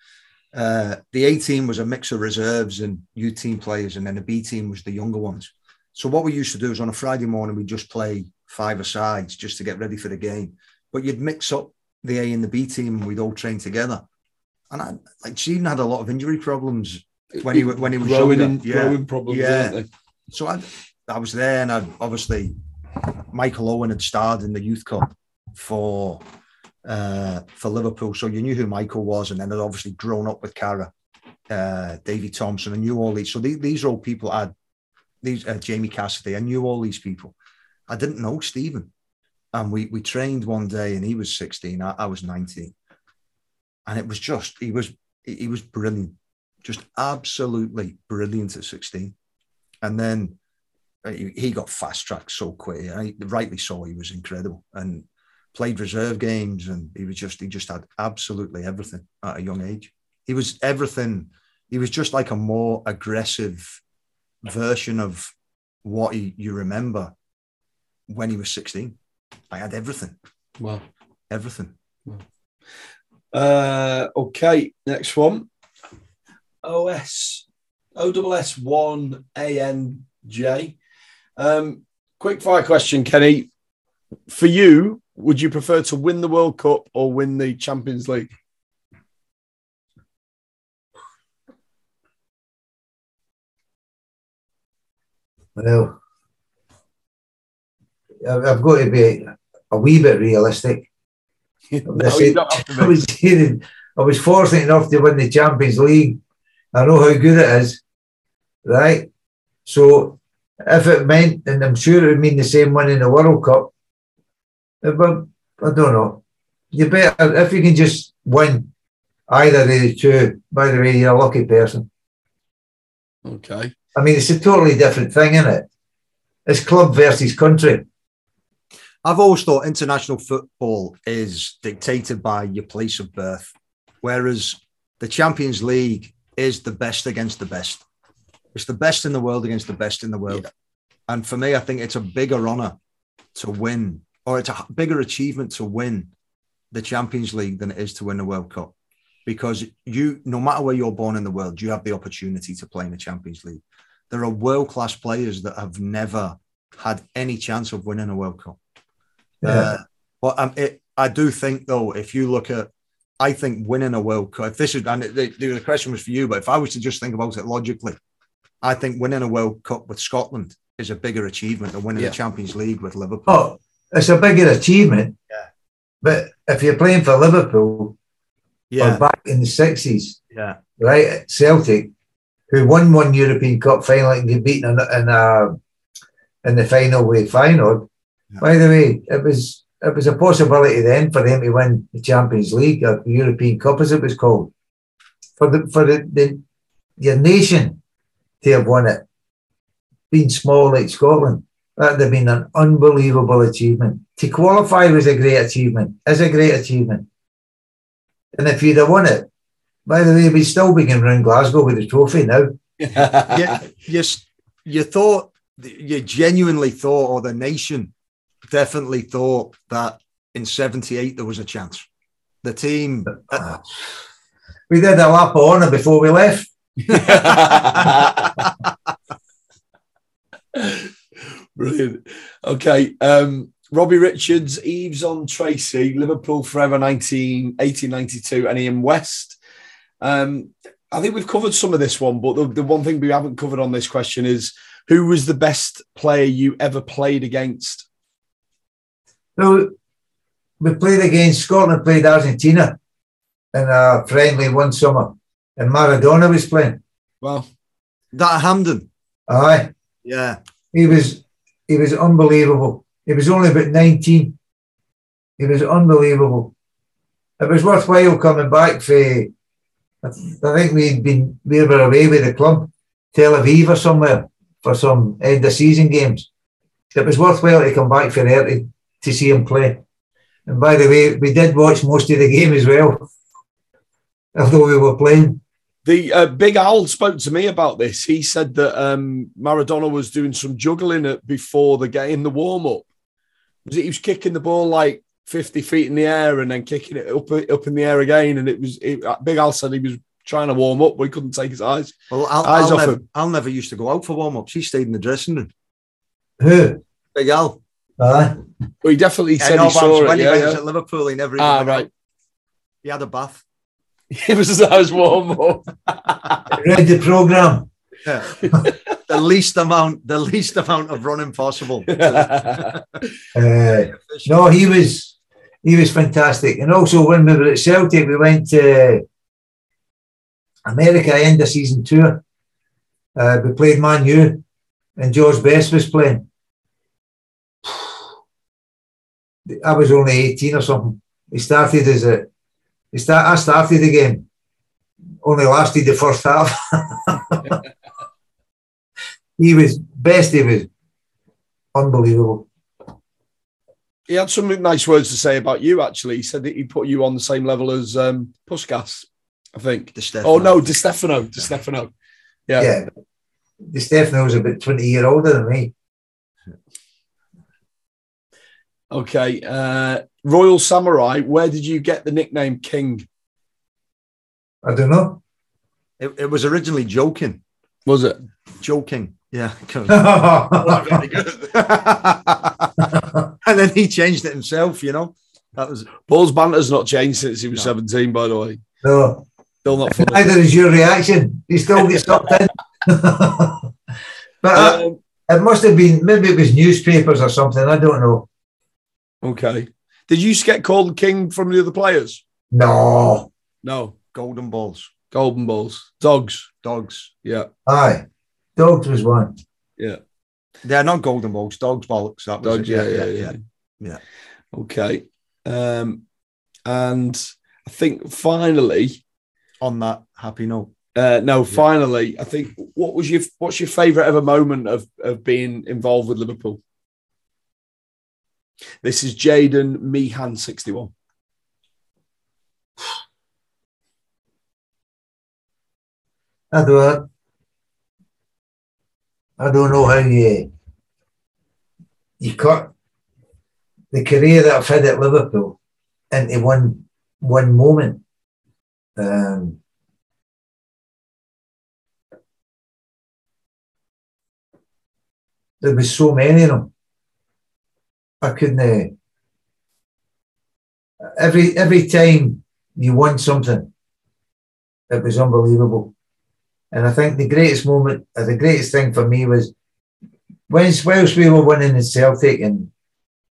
uh, the A team was a mix of reserves and U team players, and then the B team was the younger ones. So what we used to do is on a Friday morning we'd just play five sides just to get ready for the game. But you'd mix up the A and the B team, and we'd all train together. And I like Stephen had a lot of injury problems when he wa- when he was growing, younger. in, Yeah. growing problems, Yeah. So I, I was there, and I'd, obviously Michael Owen had starred in the Youth Cup for uh, for Liverpool, so you knew who Michael was, and then had obviously grown up with Carra, uh, Davy Thompson, and knew all these. So these, these are all people I. These uh, Jamie Cassidy, I knew all these people. I didn't know Stephen, and we we trained one day, and he was sixteen, I, I was nineteen, and it was just he was he was brilliant, just absolutely brilliant at sixteen, and then he, he got fast tracked so quick. I, rightly so, he was incredible and played reserve games, and he was just he just had absolutely everything at a young age. He was everything he was just like a more aggressive version of what he, you remember when he was 16. I had everything. Wow. Everything. Uh, okay, next one. OS OSS one ANJ. Um, quick fire question, Kenny. For you, would you prefer to win the World Cup or win the Champions League? Well, I've got to be a wee bit realistic. no, I said- don't have to I was I was fortunate enough to win the Champions League. I know how good it is, right? So if it meant, and I'm sure it would mean the same winning the World Cup, uh, but I don't know. You better if you can just win either of the two. By the way, you're a lucky person. Okay. I mean, it's a totally different thing, isn't it? It's club versus country. I've always thought international football is dictated by your place of birth, whereas the Champions League is the best against the best. It's the best in the world against the best in the world. And for me, I think it's a bigger honor to win, or it's a bigger achievement to win the Champions League than it is to win the World Cup. Because you, no matter where you're born in the world, you have the opportunity to play in the Champions League. There are world class players that have never had any chance of winning a World Cup. Yeah. Uh, but um, it, I do think, though, if you look at, I think winning a World Cup, if this is, and the, the question was for you, but if I was to just think about it logically, I think winning a World Cup with Scotland is a bigger achievement than winning Yeah. the Champions League with Liverpool. Oh, it's a bigger achievement. Yeah. But if you're playing for Liverpool yeah, or back in the sixties, yeah, right, at Celtic, who won one European Cup final and get beaten in, in, uh, in the final with Feyenoord. Yeah. By the way, it was it was a possibility then for them to win the Champions League or the European Cup as it was called. For the for the, the your nation to have won it, being small like Scotland, that would have been an unbelievable achievement. To qualify was a great achievement, is a great achievement. And if you'd have won it, by the way, we'd still be going around Glasgow with the trophy now. yeah. You, you thought, you genuinely thought, or the nation definitely thought that in 78 there was a chance. The team, uh, We did a lap of honour before we left. Brilliant. Okay. Um, Robbie Richards, Eves on Tracy, Liverpool Forever 19, 1892, and Ian West. Um, I think we've covered some of this one, but the, the one thing we haven't covered on this question is who was the best player you ever played against? So we played against Scotland, played Argentina in a friendly one summer, and Maradona was playing. Well, that Hampden, Aye, yeah, he was he was unbelievable. He was only about 19. He was unbelievable. It was worthwhile coming back for I th- I think we'd been we were away with the club, Tel Aviv or somewhere for some end of season games. It was worthwhile to come back for there to, to see him play. And by the way, we did watch most of the game as well, although we were playing. The uh, Big Al spoke to me about this. He said that um, Maradona was doing some juggling at, before the game in the warm up. Was it he was kicking the ball like 50 feet in the air and then kicking it up up in the air again? And it was it, Big Al said he was trying to warm up, but he couldn't take his eyes. Well, Al, Eyes Al, off never, him. Al never used to go out for warm ups. He stayed in the dressing room. Who? Big Al. Aye. But he definitely Yeah, said no, he but saw when it. he Yeah, was yeah. at Liverpool, he never Ah, right. out. He had a bath. It was as warm up. Read the programme. Yeah. the least amount, the least amount of running possible. Uh, no, he was he was fantastic. And also when we were at Celtic, we went to America end of season tour. Uh, we played Man U, and George Best was playing. I was only 18 or something. He started as a he start, I started the game. Only lasted the first half. he was best, he was unbelievable. he had some nice words to say about you. Actually, he said that he put you on the same level as um, Puskas. I think. Di Oh no, Di Stefano. Di Stefano. Yeah. Yeah. Di Stefano's about 20 year older than me. Okay. Uh, Royal Samurai. Where did you get the nickname King? I don't know. It, it was originally joking. Was it? Joking. Yeah. no, and then he changed it himself, you know. That was Paul's banter's not changed since he was No. 17, by the way. No. Still not funny. neither is your reaction. He still get sucked in. but uh, Um, it must have been, maybe it was newspapers or something. I don't know. okay. Did you get called King from the other players? No. No. golden balls, Golden balls. Dogs. dogs. Yeah. Aye. Dogs was one. Yeah. They're not golden balls, dogs bollocks. That was Dogs. it. Yeah. Yeah. Yeah. yeah. Okay. Um, and I think finally, On that happy note. uh, no, finally, I think what was your what's your favourite ever moment of of being involved with Liverpool? This is Jaden Meehan sixty one. I don't, I don't know how you, you cut the career that I've had at Liverpool into one, one moment. Um, there was so many of them. I couldn't. Uh, every every time you won something, it was unbelievable. And I think the greatest moment, or the greatest thing for me was when whilst we were winning in Celtic and,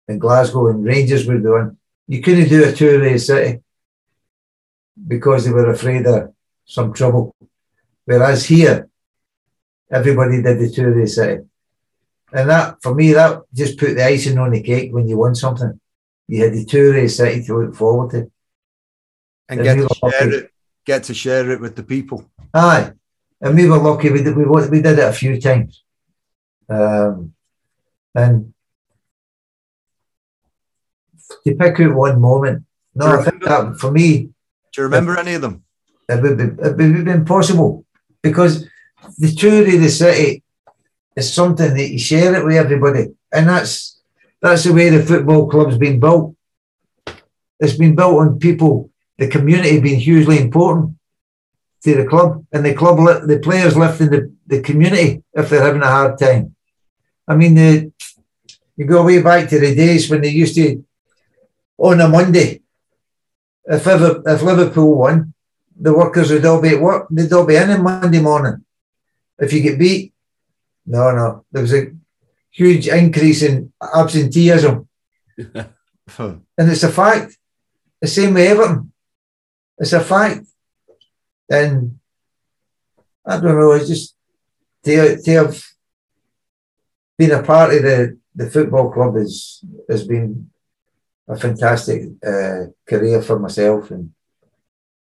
and Glasgow and Rangers were doing, you couldn't do a tour of the city because they were afraid of some trouble. Whereas here, everybody did the tour of the city. And that, for me, that just put the icing on the cake when you won something. You had the tour of the city to look forward to. And And get we to share lucky. it. Get to share it with the people. Aye, and we were lucky. We did, we, we did it a few times, um, and to pick out one moment. No, I think that for me Do you remember any of them? it would be it would be impossible because the tour of the city is something that you share it with everybody, and that's that's the way the football club's been built. It's been built on people, the community being hugely important to the club, and the club, the players lifting the, the community if they're having a hard time. I mean, the, you go way back to the days when they used to, on a Monday, if ever if Liverpool won, the workers would all be at work. They'd all be in on Monday morning. If you get beat, no, no, there was a huge increase in absenteeism, and it's a fact. The same with Everton. It's a fact. And I don't know, it's just to, to have been a part of the, the football club is has been a fantastic uh, career for myself and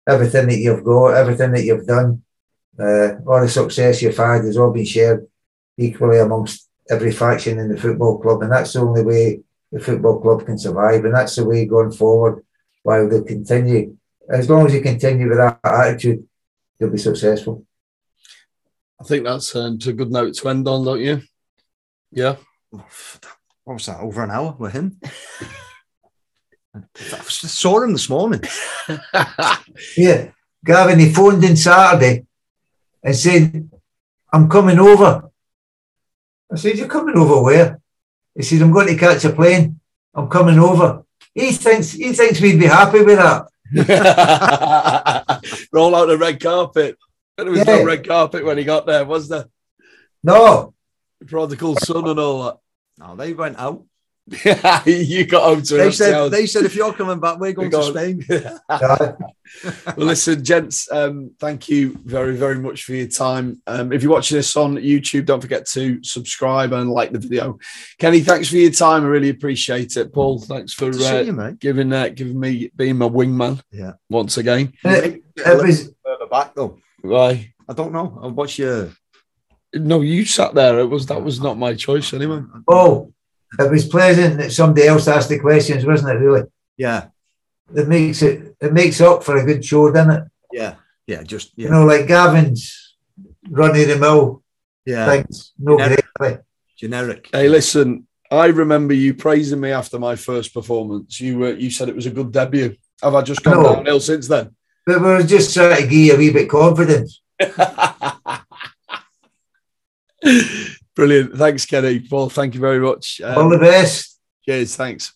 everything that you've got, everything that you've done, uh, all the success you've had has all been shared equally amongst every faction in the football club, and that's the only way the football club can survive, and that's the way going forward. While they continue, as long as you continue with that attitude, you'll be successful. I think that's um, a good note to end on, don't you? Yeah. What was that? Over an hour with him? I saw him this morning. Yeah, Gavin, he phoned in Saturday and said, I'm coming over. I said, You're coming over where? He said, I'm going to catch a plane. I'm coming over. He thinks he thinks we'd be happy with that. Roll out the red carpet. There was Yeah. no red carpet when he got there, was there? No, Prodigal son and all that. No, they went out. That. you got home to They said, house. they said, if you're coming back, we're going to Go on. Spain. uh, well, listen, gents, um, thank you very, very much for your time. Um, if you're watching this on YouTube, don't forget to subscribe and like the video. Kenny, thanks for your time. I really appreciate it. Paul, thanks for Good to see uh, you, mate. giving uh, giving me being my wingman. Yeah. once again. it, Get a it little was further back though. Why? I don't know. I'll watch you. No, you sat there. It was that was not my choice anyway. oh, it was pleasant that somebody else asked the questions, wasn't it? Really, Yeah, it makes it it makes up for a good show, doesn't it? yeah. yeah, just You know, like Gavin's running the mill yeah, things. No Yeah. great. generic. Hey, listen, I remember you praising me after my first performance. You were you said it was a good debut. Have I just gone No. downhill since then? But we were just trying to give you a wee bit confidence. Brilliant. Thanks, Kenny. Paul, thank you very much. Um, All the best. cheers. Thanks.